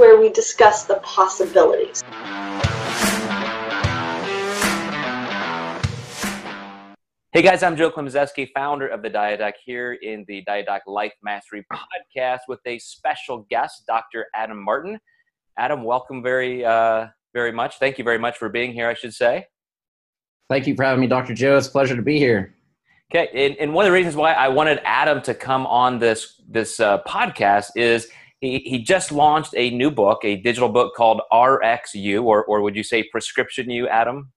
where we discuss the possibilities. Hey guys, I'm Joe Klemczewski, founder of the Diet Doc here in the Diet Doc Life Mastery podcast with a special guest, Dr. Adam Martin. Adam, welcome very, uh, very much. Thank you very much for being here, I should say. Thank you for having me, Dr. Joe. It's a pleasure to be here. Okay, and, and one of the reasons why I wanted Adam to come on this this uh, podcast is he, he just launched a new book, a digital book called RxU, or, or would you say Prescription U, Adam?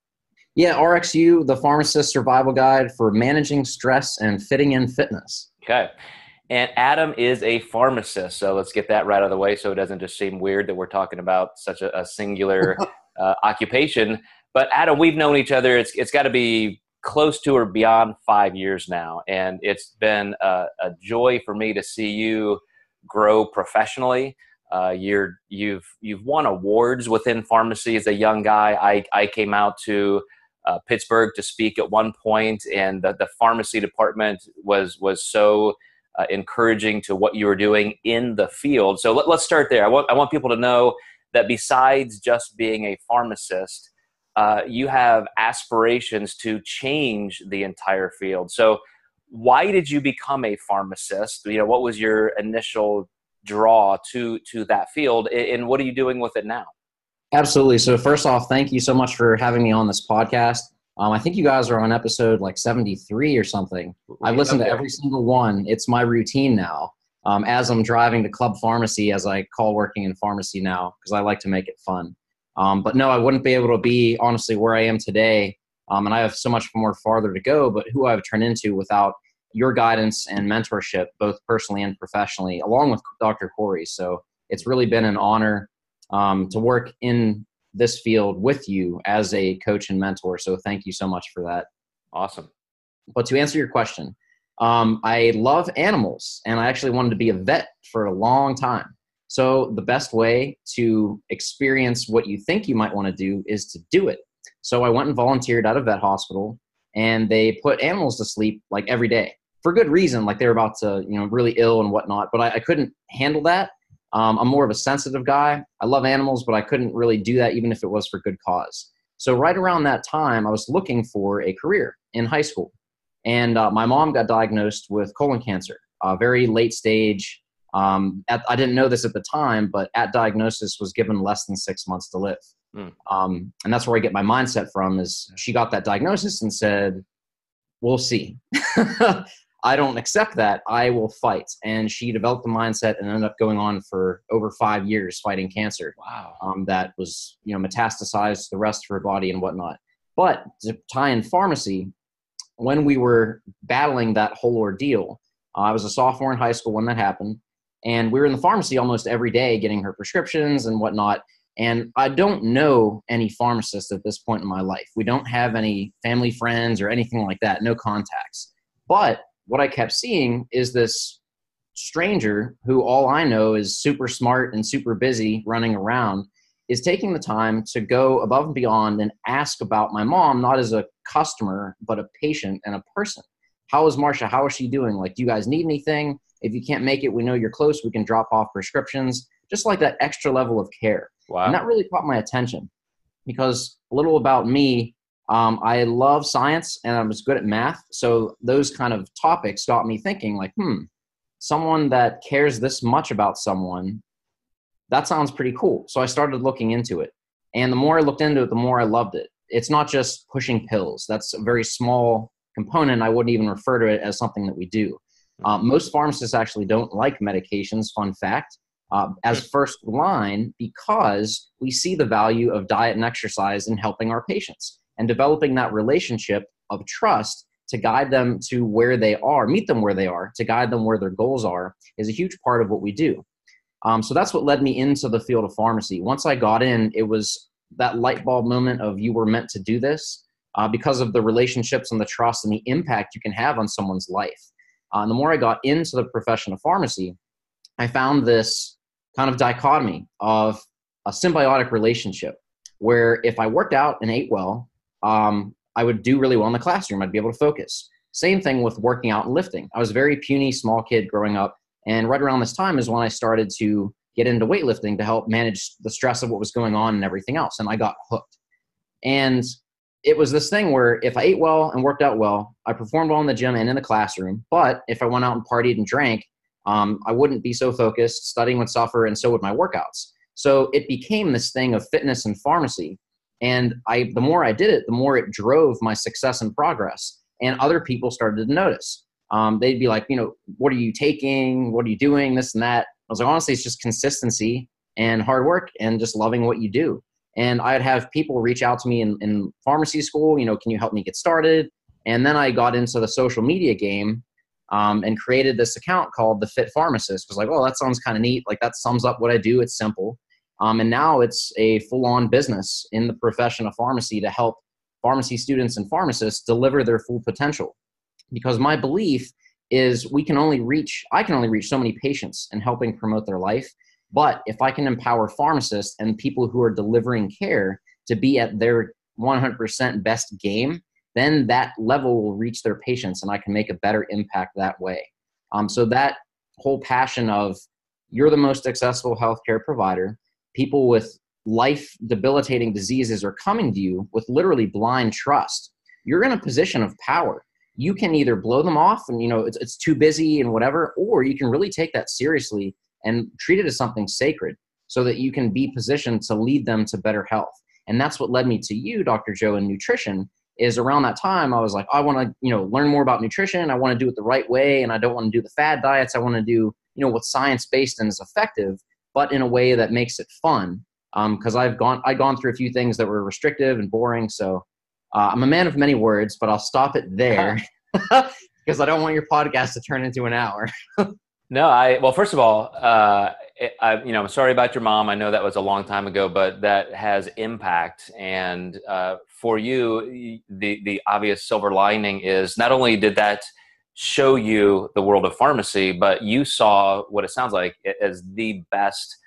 Yeah, RxU, the pharmacist survival guide for managing stress and fitting in fitness. Okay. And Adam is a pharmacist. So let's get that right out of the way so it doesn't just seem weird that we're talking about such a, a singular uh, occupation. But Adam, we've known each other. It's, it's got to be close to or beyond five years now. And it's been a, a joy for me to see you grow professionally. Uh, you're, you've, you've won awards within pharmacy as a young guy. I, I came out to uh, Pittsburgh to speak at one point, and the, the pharmacy department was was so uh, encouraging to what you were doing in the field. So let, us start there. I want I want people to know that besides just being a pharmacist, uh, you have aspirations to change the entire field. So why did you become a pharmacist? You know, what was your initial draw to to that field, and what are you doing with it now? Absolutely. So first off, thank you so much for having me on this podcast. Um, I think you guys are on episode like 73 or something. I've listened to every single one. It's my routine now. Um, as I'm driving to Club Pharmacy, as I call working in pharmacy now, because I like to make it fun. Um, but no, I wouldn't be able to be honestly where I am today. Um, and I have so much more farther to go, but who I've turned into without your guidance and mentorship, both personally and professionally, along with Dr. Corey. So it's really been an honor um, to work in this field with you as a coach and mentor. So thank you so much for that. Awesome. But to answer your question, um, I love animals and I actually wanted to be a vet for a long time. So the best way to experience what you think you might want to do is to do it. So I went and volunteered at a vet hospital and they put animals to sleep like every day for good reason, like they were about to, you know, really ill and whatnot. But I, I couldn't handle that um, I'm more of a sensitive guy. I love animals, but I couldn't really do that even if it was for good cause. So, right around that time, I was looking for a career in high school. And uh, my mom got diagnosed with colon cancer, uh, very late stage. Um, at, I didn't know this at the time, but at diagnosis was given less than six months to live. Mm. Um, and that's where I get my mindset from is she got that diagnosis and said, we'll see. I don't accept that. I will fight. And she developed the mindset and ended up going on for over five years fighting cancer. Wow. Um, that was, you know, metastasized the rest of her body and whatnot. But to tie in pharmacy, when we were battling that whole ordeal, uh, I was a sophomore in high school when that happened. And we were in the pharmacy almost every day getting her prescriptions and whatnot. And I don't know any pharmacists at this point in my life. We don't have any family friends or anything like that, no contacts. But what I kept seeing is this stranger who all I know is super smart and super busy running around is taking the time to go above and beyond and ask about my mom, not as a customer, but a patient and a person. How is Marsha? How is she doing? Like, do you guys need anything? If you can't make it, we know you're close. We can drop off prescriptions. Just like that extra level of care. Wow. And that really caught my attention because a little about me um, I love science and I was good at math. So those kind of topics got me thinking, like, hmm, someone that cares this much about someone, that sounds pretty cool. So I started looking into it. And the more I looked into it, the more I loved it. It's not just pushing pills, that's a very small component. I wouldn't even refer to it as something that we do. Uh, most pharmacists actually don't like medications, fun fact. Uh, as first line because we see the value of diet and exercise in helping our patients and developing that relationship of trust to guide them to where they are, meet them where they are, to guide them where their goals are, is a huge part of what we do. Um, so that's what led me into the field of pharmacy. Once I got in, it was that light bulb moment of you were meant to do this uh, because of the relationships and the trust and the impact you can have on someone's life. Uh, and the more I got into the profession of pharmacy, I found this kind of dichotomy of a symbiotic relationship where if I worked out and ate well, um, I would do really well in the classroom. I'd be able to focus. Same thing with working out and lifting. I was a very puny, small kid growing up. And right around this time is when I started to get into weightlifting to help manage the stress of what was going on and everything else. And I got hooked. And it was this thing where if I ate well and worked out well, I performed well in the gym and in the classroom. But if I went out and partied and drank, um, I wouldn't be so focused. Studying would suffer, and so would my workouts. So it became this thing of fitness and pharmacy. And I, the more I did it, the more it drove my success and progress. And other people started to notice. Um, they'd be like, you know, what are you taking? What are you doing? This and that. I was like, honestly, it's just consistency and hard work and just loving what you do. And I'd have people reach out to me in, in pharmacy school, you know, can you help me get started? And then I got into the social media game um, and created this account called the Fit Pharmacist. I was like, oh, that sounds kind of neat. Like that sums up what I do. It's simple. Um, and now it's a full-on business in the profession of pharmacy to help pharmacy students and pharmacists deliver their full potential. Because my belief is we can only reach, I can only reach so many patients in helping promote their life. But if I can empower pharmacists and people who are delivering care to be at their 100% best game, then that level will reach their patients and I can make a better impact that way. Um, so that whole passion of you're the most accessible healthcare provider, people with life debilitating diseases are coming to you with literally blind trust. You're in a position of power. You can either blow them off and you know it's, it's too busy and whatever, or you can really take that seriously and treat it as something sacred so that you can be positioned to lead them to better health. And that's what led me to you, Dr. Joe, in nutrition. Is around that time I was like, I want to, you know, learn more about nutrition. I want to do it the right way, and I don't want to do the fad diets. I want to do, you know, what's science based and is effective, but in a way that makes it fun. Because um, I've gone, I've gone through a few things that were restrictive and boring. So uh, I'm a man of many words, but I'll stop it there because I don't want your podcast to turn into an hour. No, I well, first of all, uh, I, you know, I'm sorry about your mom. I know that was a long time ago, but that has impact. And uh, for you, the the obvious silver lining is not only did that show you the world of pharmacy, but you saw what it sounds like as the best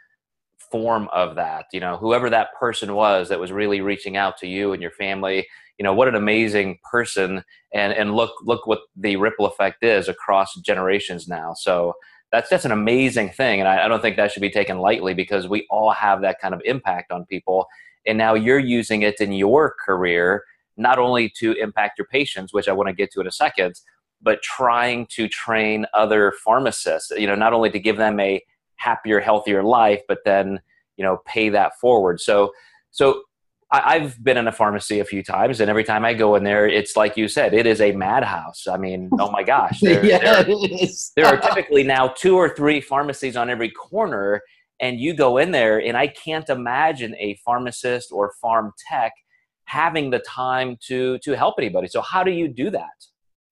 form of that. You know, whoever that person was that was really reaching out to you and your family. You know, what an amazing person, and and look look what the ripple effect is across generations now. So that's that's an amazing thing, and I, I don't think that should be taken lightly because we all have that kind of impact on people. And now you're using it in your career not only to impact your patients, which I want to get to in a second, but trying to train other pharmacists. You know, not only to give them a happier, healthier life, but then you know pay that forward. So so I, have been in a pharmacy a few times, and every time I go in there, it's like you said, it is a madhouse. I mean, oh my gosh, there, there, there are typically now two or three pharmacies on every corner, and you go in there, and I can't imagine a pharmacist or pharm tech having the time to to help anybody. So how do you do that?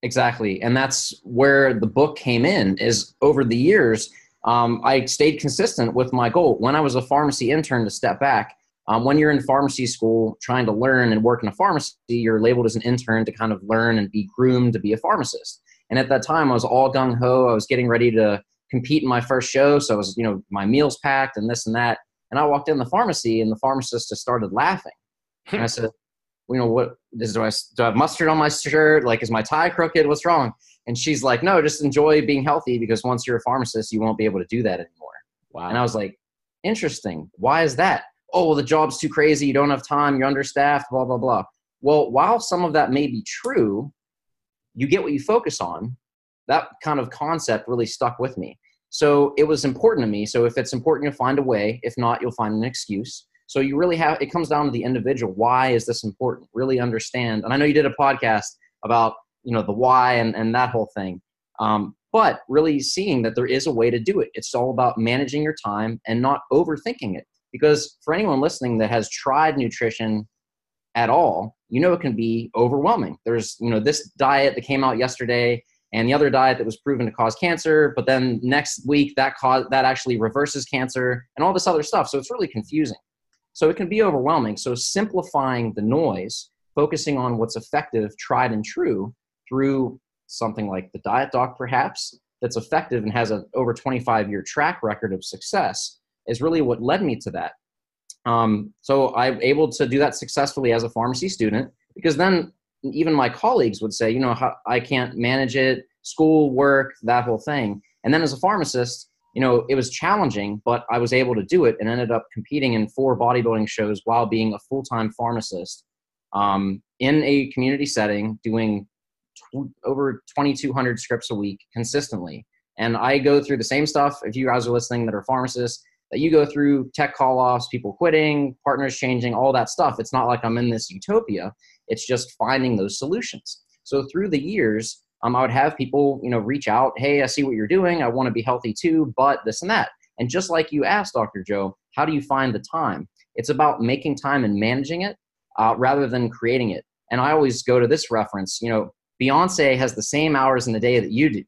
Exactly, and that's where the book came in. Is over the years, um, I stayed consistent with my goal. When I was a pharmacy intern, to step back um, when you're in pharmacy school trying to learn and work in a pharmacy, you're labeled as an intern to kind of learn and be groomed to be a pharmacist. And at that time, I was all gung ho. I was getting ready to compete in my first show. So I was, you know, my meals packed and this and that. And I walked in the pharmacy and the pharmacist just started laughing. and I said, you know, what is, do I, do I have mustard on my shirt? Like, is my tie crooked? What's wrong? And she's like, no, just enjoy being healthy because once you're a pharmacist, you won't be able to do that anymore. Wow. And I was like, interesting. Why is that? oh, well, the job's too crazy, you don't have time, you're understaffed, blah, blah, blah. Well, while some of that may be true, you get what you focus on. That kind of concept really stuck with me. So it was important to me. So if it's important, you'll find a way. If not, you'll find an excuse. So you really have, it comes down to the individual. Why is this important? Really understand. And I know you did a podcast about, you know, the why and, and that whole thing. Um, but really seeing that there is a way to do it. It's all about managing your time and not overthinking it. Because for anyone listening that has tried nutrition at all, you know it can be overwhelming. There's, you know, this diet that came out yesterday and the other diet that was proven to cause cancer, but then next week that cause that actually reverses cancer and all this other stuff. So it's really confusing. So it can be overwhelming. So simplifying the noise, focusing on what's effective, tried and true through something like the diet doc perhaps that's effective and has an over 25 year track record of success is really what led me to that. Um, so I'm able to do that successfully as a pharmacy student because then even my colleagues would say, you know, I can't manage it, school, work, that whole thing. And then as a pharmacist, you know, it was challenging, but I was able to do it and ended up competing in four bodybuilding shows while being a full time pharmacist um, in a community setting, doing tw- over 2,200 scripts a week consistently. And I go through the same stuff. If you guys are listening that are pharmacists, that you go through tech call offs, people quitting, partners changing, all that stuff. It's not like I'm in this utopia. It's just finding those solutions. So through the years, um, I would have people, you know, reach out. Hey, I see what you're doing. I want to be healthy too, but this and that. And just like you asked, Dr. Joe, how do you find the time? It's about making time and managing it uh, rather than creating it. And I always go to this reference. You know, Beyonce has the same hours in the day that you do.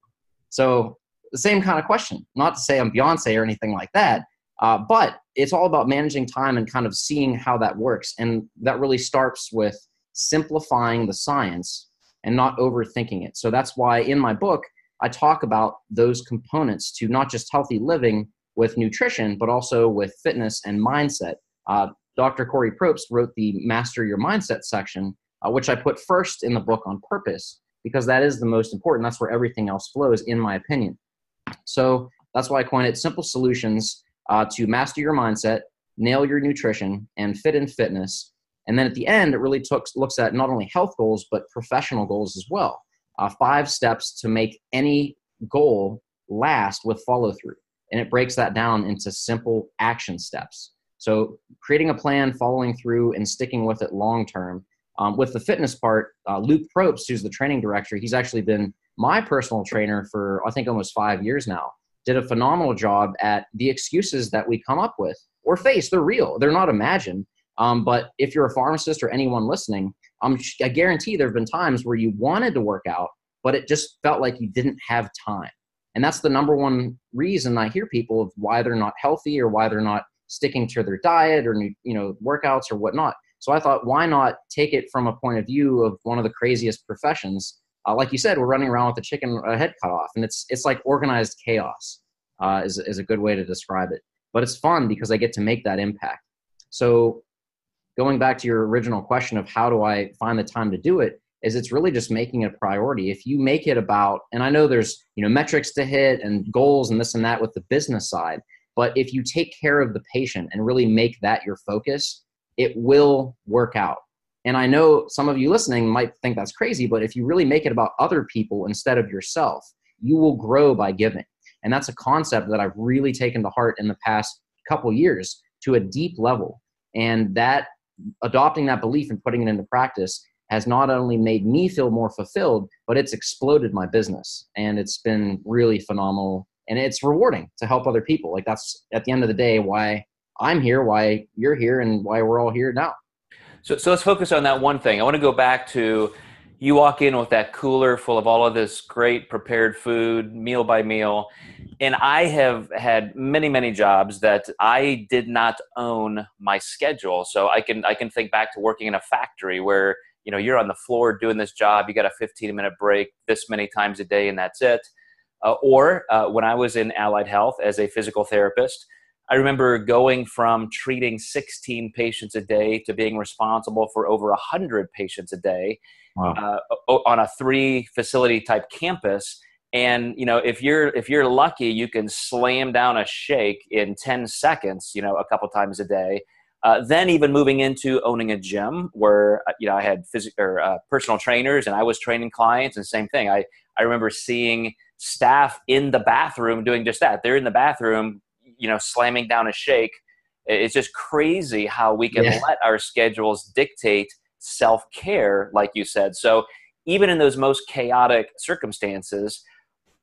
So the same kind of question. Not to say I'm Beyonce or anything like that, uh, but it's all about managing time and kind of seeing how that works. And that really starts with simplifying the science and not overthinking it. So that's why in my book, I talk about those components to not just healthy living with nutrition, but also with fitness and mindset. Uh, Dr. Corey Probst wrote the Master Your Mindset section, uh, which I put first in the book on purpose because that is the most important. That's where everything else flows, in my opinion. So that's why I coined it Simple Solutions uh, to master your mindset, nail your nutrition, and fit in fitness. And then at the end, it really took, looks at not only health goals, but professional goals as well. Uh, five steps to make any goal last with follow through. And it breaks that down into simple action steps. So creating a plan, following through, and sticking with it long term. Um, with the fitness part, uh, Luke Probst, who's the training director, he's actually been my personal trainer for I think almost five years now did a phenomenal job at the excuses that we come up with or face. They're real, they're not imagined. Um, but if you're a pharmacist or anyone listening, um, I guarantee there have been times where you wanted to work out, but it just felt like you didn't have time. And that's the number one reason I hear people of why they're not healthy or why they're not sticking to their diet or you know workouts or whatnot. So I thought, why not take it from a point of view of one of the craziest professions uh, like you said, we're running around with a chicken uh, head cut off, and it's it's like organized chaos. Uh, is is a good way to describe it. But it's fun because I get to make that impact. So, going back to your original question of how do I find the time to do it, is it's really just making it a priority. If you make it about, and I know there's you know metrics to hit and goals and this and that with the business side, but if you take care of the patient and really make that your focus, it will work out. And I know some of you listening might think that's crazy, but if you really make it about other people instead of yourself, you will grow by giving. And that's a concept that I've really taken to heart in the past couple years to a deep level. And that adopting that belief and putting it into practice has not only made me feel more fulfilled, but it's exploded my business. And it's been really phenomenal. And it's rewarding to help other people. Like that's at the end of the day why I'm here, why you're here, and why we're all here now. So, so let's focus on that one thing. I want to go back to you walk in with that cooler full of all of this great prepared food, meal by meal. And I have had many, many jobs that I did not own my schedule. So I can I can think back to working in a factory where you know you're on the floor doing this job. You got a 15 minute break this many times a day, and that's it. Uh, or uh, when I was in allied health as a physical therapist, I remember going from treating 16 patients a day to being responsible for over 100 patients a day wow. uh, on a three facility type campus. And you know, if you're if you're lucky, you can slam down a shake in 10 seconds. You know, a couple times a day. Uh, then even moving into owning a gym where uh, you know I had phys- or uh, personal trainers and I was training clients and same thing. I I remember seeing staff in the bathroom doing just that. They're in the bathroom you know slamming down a shake it's just crazy how we can yeah. let our schedules dictate self-care like you said. So even in those most chaotic circumstances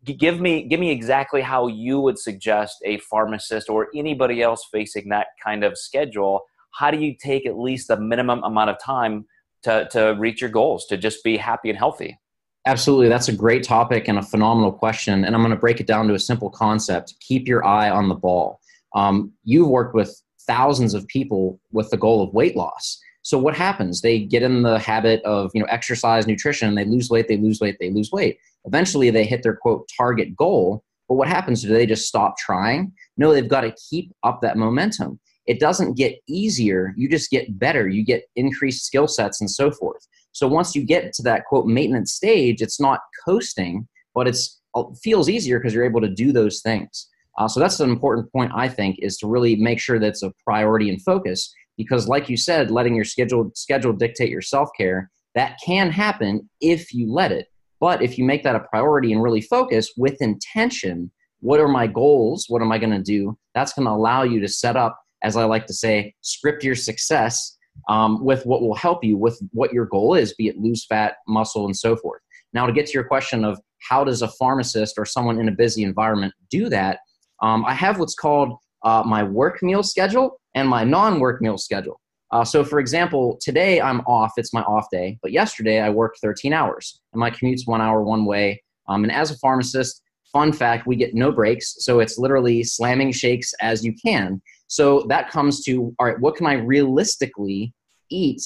give me give me exactly how you would suggest a pharmacist or anybody else facing that kind of schedule. How do you take at least the minimum amount of time to, to reach your goals to just be happy and healthy Absolutely. That's a great topic and a phenomenal question. And I'm going to break it down to a simple concept keep your eye on the ball. Um, you've worked with thousands of people with the goal of weight loss. So what happens? They get in the habit of you know exercise, nutrition. They lose weight. They lose weight. They lose weight. Eventually, they hit their quote target goal. But what happens? Do they just stop trying? No, they've got to keep up that momentum. It doesn't get easier. You just get better. You get increased skill sets and so forth. So once you get to that quote maintenance stage, it's not coasting, but it's it feels easier because you're able to do those things. Uh, so that's an important point, I think, is to really make sure that's a priority and focus. Because, like you said, letting your schedule schedule dictate your self care that can happen if you let it. But if you make that a priority and really focus with intention, what are my goals? What am I going to do? That's going to allow you to set up, as I like to say, script your success um, with what will help you with what your goal is, be it lose fat, muscle, and so forth. Now, to get to your question of how does a pharmacist or someone in a busy environment do that, um, I have what's called uh, my work meal schedule and my non work meal schedule. Uh, so, for example, today I'm off, it's my off day, but yesterday I worked 13 hours and my commute's one hour one way. Um, and as a pharmacist, fun fact, we get no breaks. So it's literally slamming shakes as you can. So that comes to all right, what can I realistically eat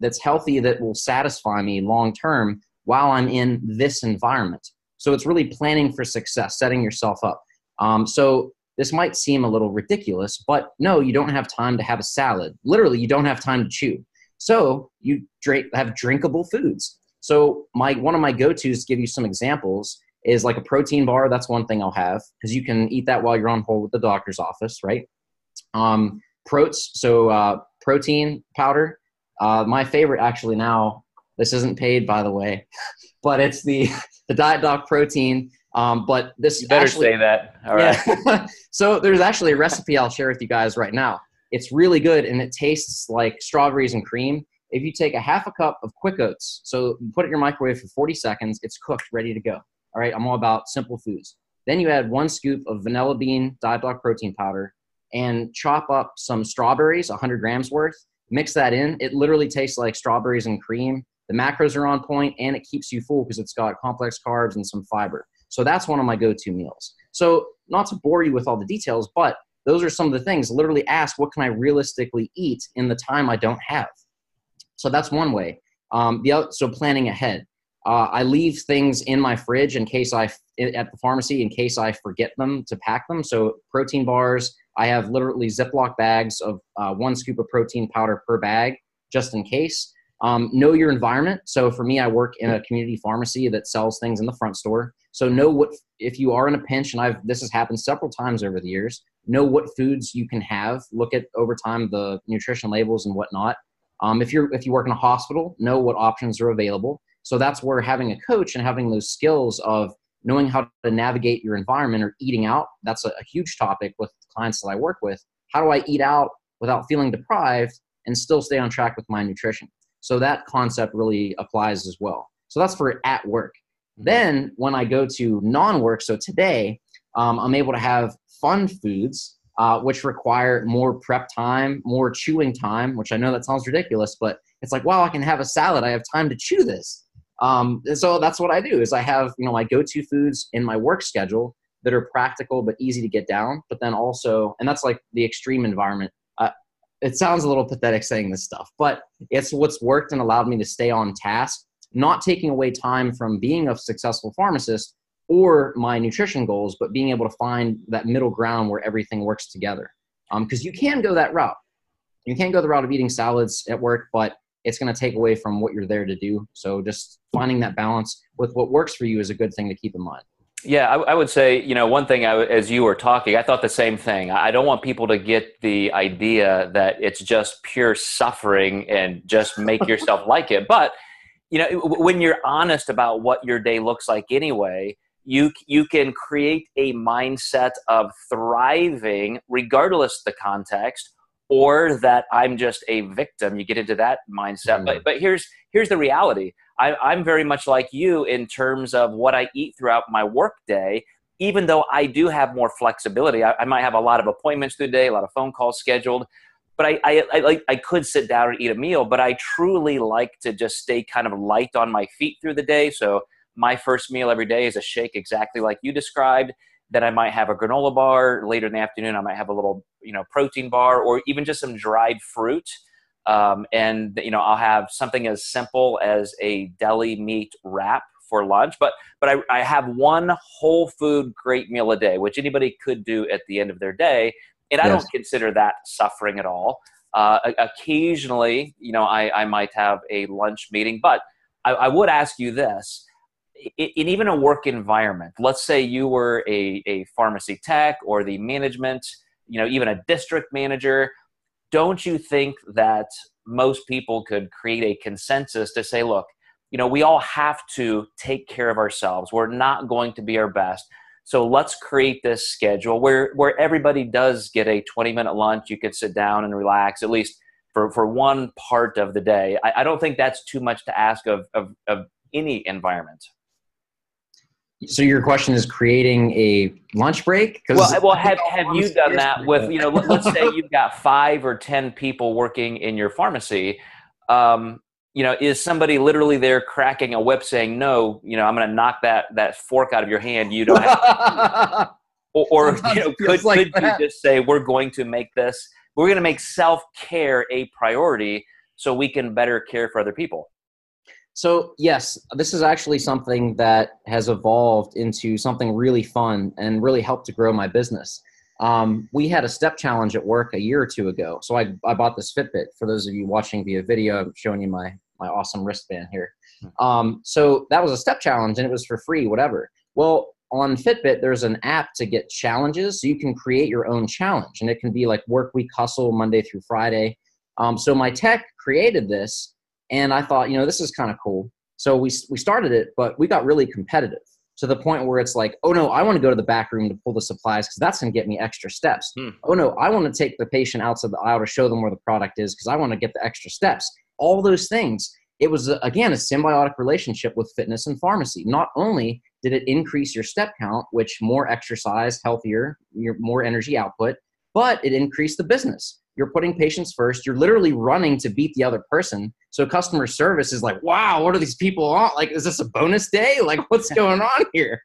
that's healthy that will satisfy me long term while I'm in this environment? So it's really planning for success, setting yourself up. Um, so this might seem a little ridiculous, but no, you don't have time to have a salad. Literally, you don't have time to chew. So you drink, have drinkable foods. So my one of my go-tos to give you some examples is like a protein bar. That's one thing I'll have because you can eat that while you're on hold with the doctor's office, right? Um, protes, so uh, protein powder. Uh, my favorite actually now. This isn't paid, by the way, but it's the the Diet Doc protein um, but this you better actually, say that. All right. Yeah. so there's actually a recipe I'll share with you guys right now. It's really good and it tastes like strawberries and cream. If you take a half a cup of quick oats, so put it in your microwave for 40 seconds, it's cooked, ready to go. All right, I'm all about simple foods. Then you add one scoop of vanilla bean Diet Doc protein powder and chop up some strawberries, 100 grams worth. Mix that in. It literally tastes like strawberries and cream. The macros are on point and it keeps you full because it's got complex carbs and some fiber. So that's one of my go to meals. So, not to bore you with all the details, but those are some of the things. Literally ask, what can I realistically eat in the time I don't have? So, that's one way. Um, the other, so, planning ahead. Uh, I leave things in my fridge in case I, at the pharmacy, in case I forget them to pack them. So, protein bars, I have literally Ziploc bags of uh, one scoop of protein powder per bag just in case. Um, know your environment. So for me, I work in a community pharmacy that sells things in the front store. So know what if you are in a pinch, and I've this has happened several times over the years. Know what foods you can have. Look at over time the nutrition labels and whatnot. Um, if you're if you work in a hospital, know what options are available. So that's where having a coach and having those skills of knowing how to navigate your environment or eating out. That's a, a huge topic with clients that I work with. How do I eat out without feeling deprived and still stay on track with my nutrition? So that concept really applies as well. So that's for at work. Mm-hmm. Then when I go to non work, so today, um, I'm able to have fun foods, uh, which require more prep time, more chewing time, which I know that sounds ridiculous, but it's like, wow, I can have a salad. I have time to chew this. Um, and so that's what I do is I have, you know, my go-to foods in my work schedule that are practical but easy to get down. But then also, and that's like the extreme environment it sounds a little pathetic saying this stuff, but it's what's worked and allowed me to stay on task, not taking away time from being a successful pharmacist or my nutrition goals, but being able to find that middle ground where everything works together. Because um, you can go that route. You can go the route of eating salads at work, but it's going to take away from what you're there to do. So just finding that balance with what works for you is a good thing to keep in mind. Yeah, I, I, would say, you know, one thing I, as you were talking, I thought the same thing. I don't want people to get the idea that it's just pure suffering and just make yourself like it. But, you know, when you're honest about what your day looks like anyway, you, you can create a mindset of thriving regardless the context or that I'm just a victim. You get into that mindset. Mm. But, but here's, here's the reality I, am very much like you in terms of what I eat throughout my workday. Even though I do have more flexibility, I, I, might have a lot of appointments through the day, a lot of phone calls scheduled, but I, I, I, I could sit down and eat a meal. But I truly like to just stay kind of light on my feet through the day. So my first meal every day is a shake, exactly like you described. Then I might have a granola bar later in the afternoon. I might have a little, you know, protein bar or even just some dried fruit um, and you know, I'll have something as simple as a deli meat wrap for lunch, but but I, I have one whole food great meal a day, which anybody could do at the end of their day, and I yes. don't consider that suffering at all. Uh, occasionally, you know, I, I might have a lunch meeting, but I, I would ask you this: in even a work environment, let's say you were a, a pharmacy tech or the management, you know, even a district manager, don't you think that most people could create a consensus to say, look, you know, we all have to take care of ourselves. We're not going to be our best. So let's create this schedule where, where everybody does get a 20 minute lunch. You could sit down and relax, at least for, for one part of the day. I, I don't think that's too much to ask of, of, of any environment. So your question is creating a lunch break? Well, well, have have you done that with you know? Let's say you've got five or ten people working in your pharmacy. Um, you know, is somebody literally there cracking a whip saying, "No, you know, I'm going to knock that that fork out of your hand. You don't have." or, or you know, could, like could you just say, "We're going to make this. We're going to make self care a priority, so we can better care for other people." So, yes, this is actually something that has evolved into something really fun and really helped to grow my business. Um, we had a step challenge at work a year or two ago. So, I, I bought this Fitbit. For those of you watching via video, I'm showing you my, my awesome wristband here. Hmm. Um, so, that was a step challenge and it was for free, whatever. Well, on Fitbit, there's an app to get challenges. So, you can create your own challenge and it can be like work week hustle Monday through Friday. Um, so, my tech created this and I thought, you know, this is kind of cool. So we, we started it, but we got really competitive to the point where it's like, oh no, I want to go to the back room to pull the supplies because that's going to get me extra steps. Hmm. Oh no, I want to take the patient outside the aisle to show them where the product is because I want to get the extra steps. All those things. It was, again, a symbiotic relationship with fitness and pharmacy. Not only did it increase your step count, which more exercise, healthier, your more energy output, but it increased the business you're putting patients first you're literally running to beat the other person. So customer service is like wow what are these people on? Like is this a bonus day? Like what's going on here?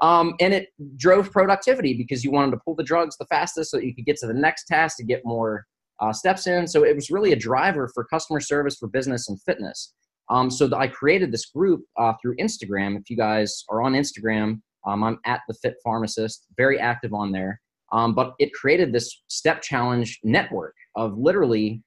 Um, and it drove productivity because you wanted to pull the drugs the fastest so that you could get to the next task to get more uh, steps in. So it was really a driver for customer service for business and fitness. Um, so i created this group uh, through instagram. If you guys are on instagram um, i'm at the fit pharmacist very active on there um, but it created this step challenge network of literally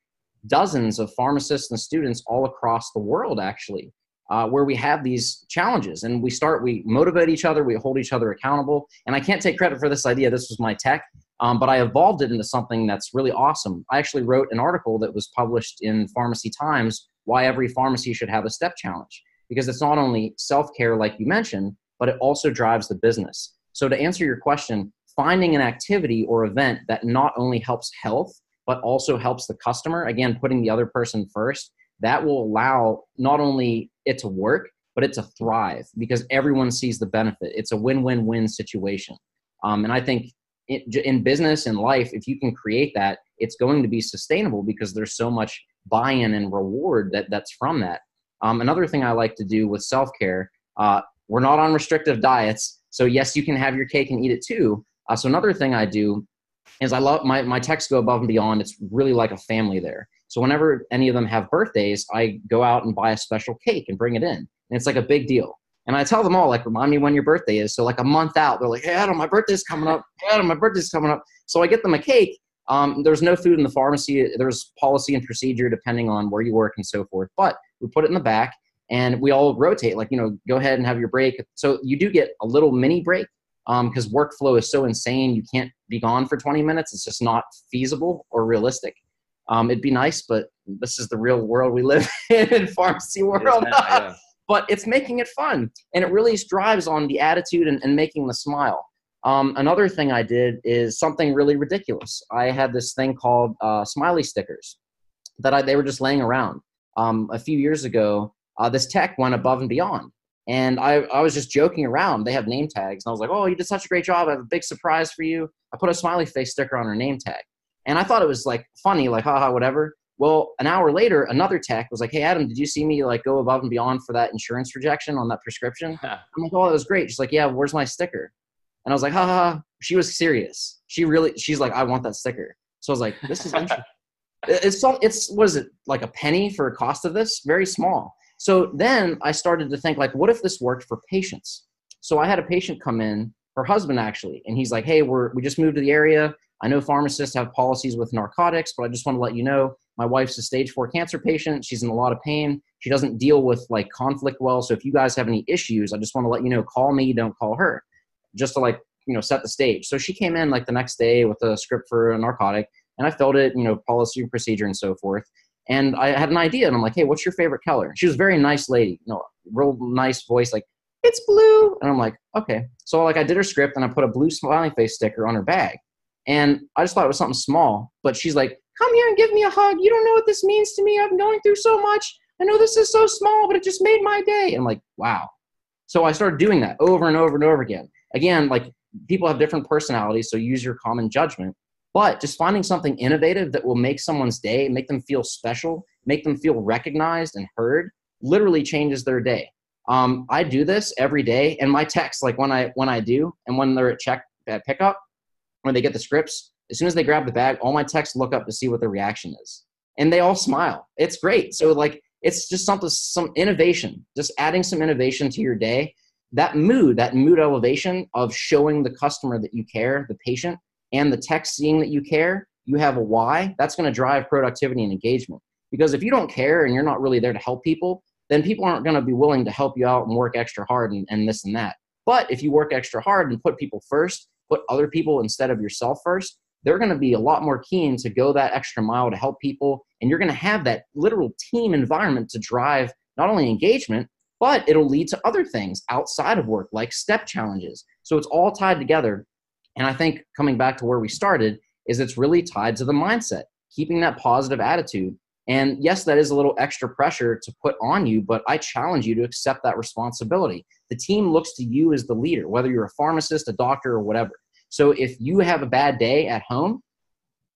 dozens of pharmacists and students all across the world, actually, uh, where we have these challenges. And we start, we motivate each other, we hold each other accountable. And I can't take credit for this idea, this was my tech. Um, but I evolved it into something that's really awesome. I actually wrote an article that was published in Pharmacy Times why every pharmacy should have a step challenge because it's not only self care, like you mentioned, but it also drives the business. So, to answer your question, finding an activity or event that not only helps health, but also helps the customer, again, putting the other person first, that will allow not only it to work, but it to thrive because everyone sees the benefit. It's a win win win situation. Um, and I think it, in business and life, if you can create that, it's going to be sustainable because there's so much buy in and reward that, that's from that. Um, another thing I like to do with self care, uh, we're not on restrictive diets. So, yes, you can have your cake and eat it too, uh, so another thing I do is I love my, my techs go above and beyond. It's really like a family there. So whenever any of them have birthdays, I go out and buy a special cake and bring it in. And it's like a big deal. And I tell them all, like, remind me when your birthday is. So like a month out, they're like, hey, Adam, my birthday's coming up. Hey, Adam, my birthday's coming up. So I get them a cake. Um, there's no food in the pharmacy. There's policy and procedure depending on where you work and so forth. But we put it in the back and we all rotate. Like, you know, go ahead and have your break. So you do get a little mini break because um, workflow is so insane. You can't be gone for 20 minutes. It's just not feasible or realistic. Um, it'd be nice, but this is the real world we live in, in pharmacy world. Yeah, but it's making it fun, and it really strives on the attitude and, and making the smile. Um, another thing I did is something really ridiculous. I had this thing called uh, smiley stickers that I, they were just laying around. Um, a few years ago, uh, this tech went above and beyond. And I, I was just joking around. They have name tags. And I was like, oh, you did such a great job. I have a big surprise for you. I put a smiley face sticker on her name tag. And I thought it was like funny, like, haha, whatever. Well, an hour later, another tech was like, hey, Adam, did you see me like go above and beyond for that insurance rejection on that prescription? Huh. I'm like, oh, that was great. She's like, yeah, where's my sticker? And I was like, ha ha. She was serious. She really, she's like, I want that sticker. So I was like, this is interesting. it's, it's, what is it, like a penny for a cost of this? Very small. So then I started to think like, what if this worked for patients? So I had a patient come in, her husband actually, and he's like, hey, we're we just moved to the area. I know pharmacists have policies with narcotics, but I just want to let you know my wife's a stage four cancer patient. She's in a lot of pain. She doesn't deal with like conflict well. So if you guys have any issues, I just want to let you know, call me, don't call her. Just to like, you know, set the stage. So she came in like the next day with a script for a narcotic and I filled it, you know, policy procedure and so forth. And I had an idea and I'm like, hey, what's your favorite color? She was a very nice lady, you know, real nice voice, like, it's blue. And I'm like, okay. So like I did her script and I put a blue smiling face sticker on her bag. And I just thought it was something small, but she's like, come here and give me a hug. You don't know what this means to me. I'm going through so much. I know this is so small, but it just made my day. And I'm like, wow. So I started doing that over and over and over again. Again, like people have different personalities, so use your common judgment. But just finding something innovative that will make someone's day, make them feel special, make them feel recognized and heard, literally changes their day. Um, I do this every day, and my techs, like when I when I do, and when they're at check at pickup, when they get the scripts, as soon as they grab the bag, all my techs look up to see what the reaction is, and they all smile. It's great. So like it's just something some innovation, just adding some innovation to your day. That mood, that mood elevation of showing the customer that you care, the patient, and the techs seeing that you care, you have a why. That's going to drive productivity and engagement. Because if you don't care and you're not really there to help people, then people aren't going to be willing to help you out and work extra hard and, and this and that. But if you work extra hard and put people first, put other people instead of yourself first, they're going to be a lot more keen to go that extra mile to help people. And you're going to have that literal team environment to drive not only engagement, but it'll lead to other things outside of work, like step challenges. So it's all tied together. And I think coming back to where we started, is it's really tied to the mindset, keeping that positive attitude and yes, that is a little extra pressure to put on you, but I challenge you to accept that responsibility. The team looks to you as the leader, whether you're a pharmacist, a doctor, or whatever. So if you have a bad day at home,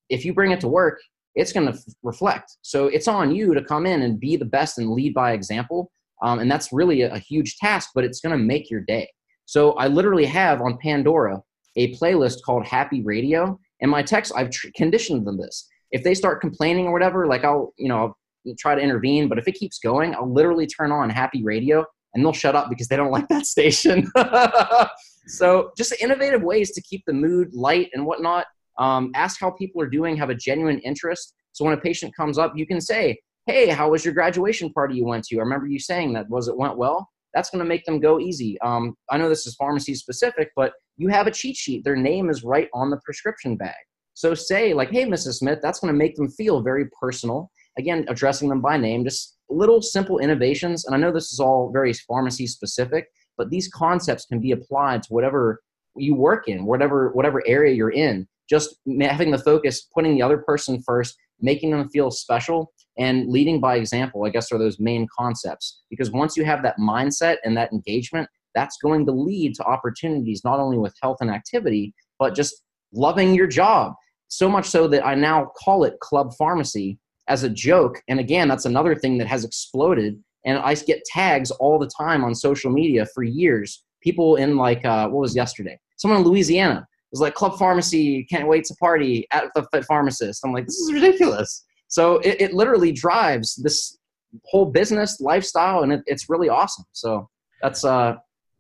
if you bring it to work, it's going to f- reflect. So it's on you to come in and be the best and lead by example. Um, and that's really a, a huge task, but it's going to make your day. So I literally have on Pandora a playlist called Happy Radio. And my techs, I've tr- conditioned them this if they start complaining or whatever, like I'll, you know, I'll try to intervene. But if it keeps going, I'll literally turn on happy radio and they'll shut up because they don't like that station. so just innovative ways to keep the mood light and whatnot. Um, ask how people are doing, have a genuine interest. So when a patient comes up, you can say, Hey, how was your graduation party you went to? I remember you saying that. Was it went well? That's going to make them go easy. Um, I know this is pharmacy specific, but you have a cheat sheet. Their name is right on the prescription bag. So say like, hey, Mrs. Smith, that's going to make them feel very personal. Again, addressing them by name, just little simple innovations. And I know this is all very pharmacy specific, but these concepts can be applied to whatever you work in, whatever whatever area you're in. Just having the focus, putting the other person first, making them feel special, and leading by example. I guess are those main concepts. Because once you have that mindset and that engagement, that's going to lead to opportunities not only with health and activity, but just loving your job. So much so that I now call it club pharmacy as a joke. And again, that's another thing that has exploded. And I get tags all the time on social media for years. People in like, uh, what was yesterday? Someone in Louisiana was like, Club Pharmacy, can't wait to party at the Pharmacist. I'm like, this is ridiculous. So it, it literally drives this whole business lifestyle, and it, it's really awesome. So that's uh,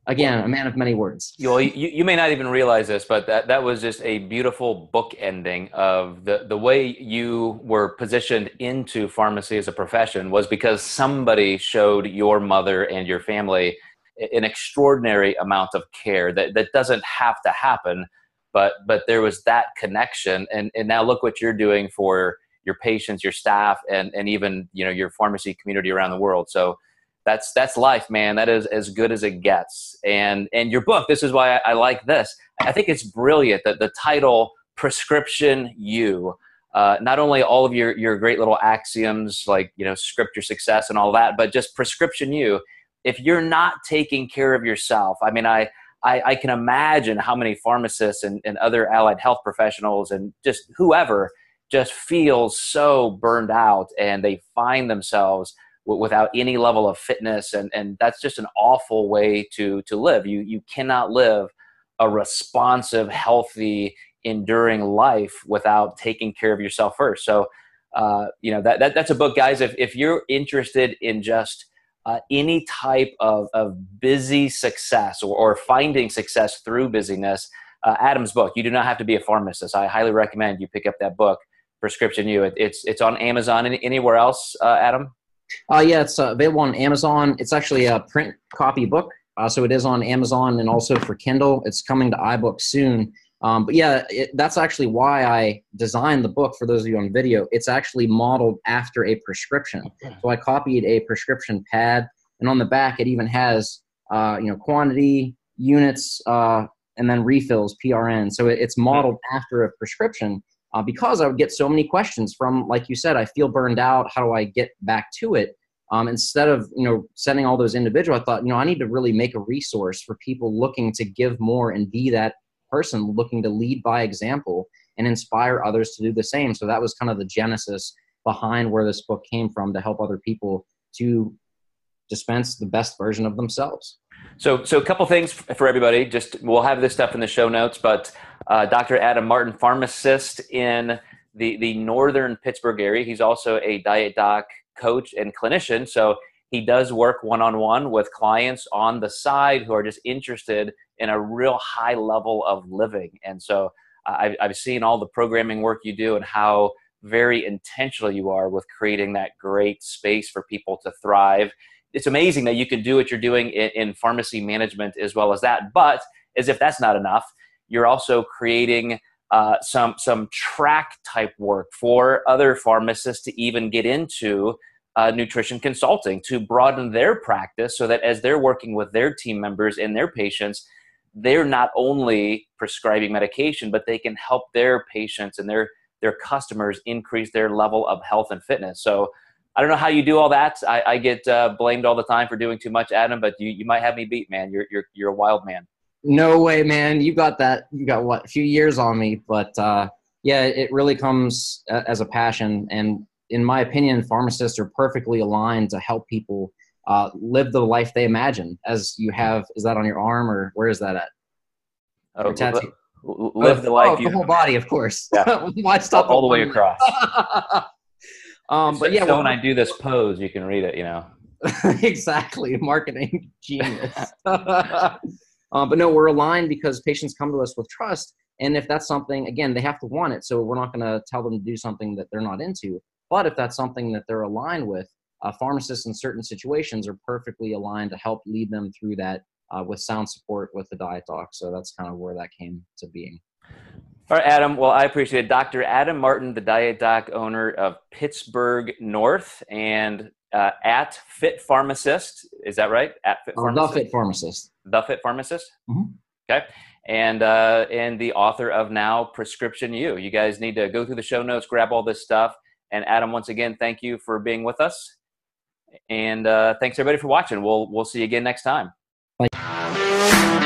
again a man of many words. you, you, you may not even realize this but that, that was just a beautiful book ending of the, the way you were positioned into pharmacy as a profession was because somebody showed your mother and your family an extraordinary amount of care that, that doesn't have to happen but but there was that connection. And, and now look what you're doing for your patients your staff and, and even you know your pharmacy community around the world. So that's that's life man. That is as good as it gets. And and your book this is why i, I like this. I think it's brilliant that the title prescription you. Uh, not only all of your your great little axioms like you know script your success and all that but just prescription you. If you're not taking care of yourself i mean i I, I can imagine how many pharmacists and, and other allied health professionals and just whoever just feels so burned out and they find themselves without any level of fitness and and that's just an awful way to to live. You you cannot live a responsive healthy enduring life without taking care of yourself first. So uh, you know that, that that's a book guys if, if you're interested in just uh, any type of, of busy success or, or finding success through busyness uh, adam's book you do not have to be a pharmacist. I highly recommend you pick up that book prescription you. It, it's it's on amazon and anywhere else uh, adam Uh, yeah, it's uh, available on Amazon. It's actually a print copy book, uh, so it is on Amazon and also for Kindle. It's coming to iBook soon. Um, but yeah, it, that's actually why I designed the book. For those of you on video, it's actually modeled after a prescription. So I copied a prescription pad, and on the back it even has uh, you know quantity, units, uh, and then refills, PRN. So it, it's modeled after a prescription. Uh, because I would get so many questions from, like you said, I feel burned out. How do I get back to it? Um, instead of you know sending all those individual, I thought you know I need to really make a resource for people looking to give more and be that person looking to lead by example and inspire others to do the same. So that was kind of the genesis behind where this book came from to help other people to dispense the best version of themselves. So, so a couple things for everybody. Just we'll have this stuff in the show notes, but uh, Dr. Adam Martin, pharmacist in the the northern Pittsburgh area. He's also a diet doc coach and clinician. So he does work one on one with clients on the side who are just interested in a real high level of living. And so uh, I've, I've seen all the programming work you do and how very intentional you are with creating that great space for people to thrive. It's amazing that you can do what you're doing in, in pharmacy management as well as that. But as if that's not enough, you're also creating uh, some some track type work for other pharmacists to even get into uh, nutrition consulting to broaden their practice so that as they're working with their team members and their patients, they're not only prescribing medication, but they can help their patients and their their customers increase their level of health and fitness. So I don't know how you do all that. I, I get uh, blamed all the time for doing too much, Adam, but you, you might have me beat, man. You're, you're, you're a wild man. No way, man. You got that. You got what? A few years on me, but uh, yeah, it really comes as a passion. And in my opinion, pharmacists are perfectly aligned to help people uh, live the life they imagine. As you have, is that on your arm or where is that at? Oh, live the life. Oh, the whole body, of course. Yeah. Why stop all the way across? um, but yeah, so when I do this pose, you can read it. You know. exactly, marketing genius. Um, but no, we're aligned because patients come to us with trust, and if that's something, again, they have to want it. So we're not going to tell them to do something that they're not into. But if that's something that they're aligned with, uh, pharmacists in certain situations are perfectly aligned to help lead them through that uh, with sound support with the diet doc. So that's kind of where that came to being. All right, Adam. Well, I appreciate it. Dr. Adam Martin, the Diet Doc owner of Pittsburgh North and uh, at Fit Pharmacist. Is that right? At Fit Pharmacist. the Fit Pharmacist. The Fit Pharmacist. Mm-hmm. Okay. And uh, and the author of now Prescription You. You guys need to go through the show notes, grab all this stuff. And Adam, once again, thank you for being with us. And uh, thanks everybody for watching. We'll we'll see you again next time. Bye.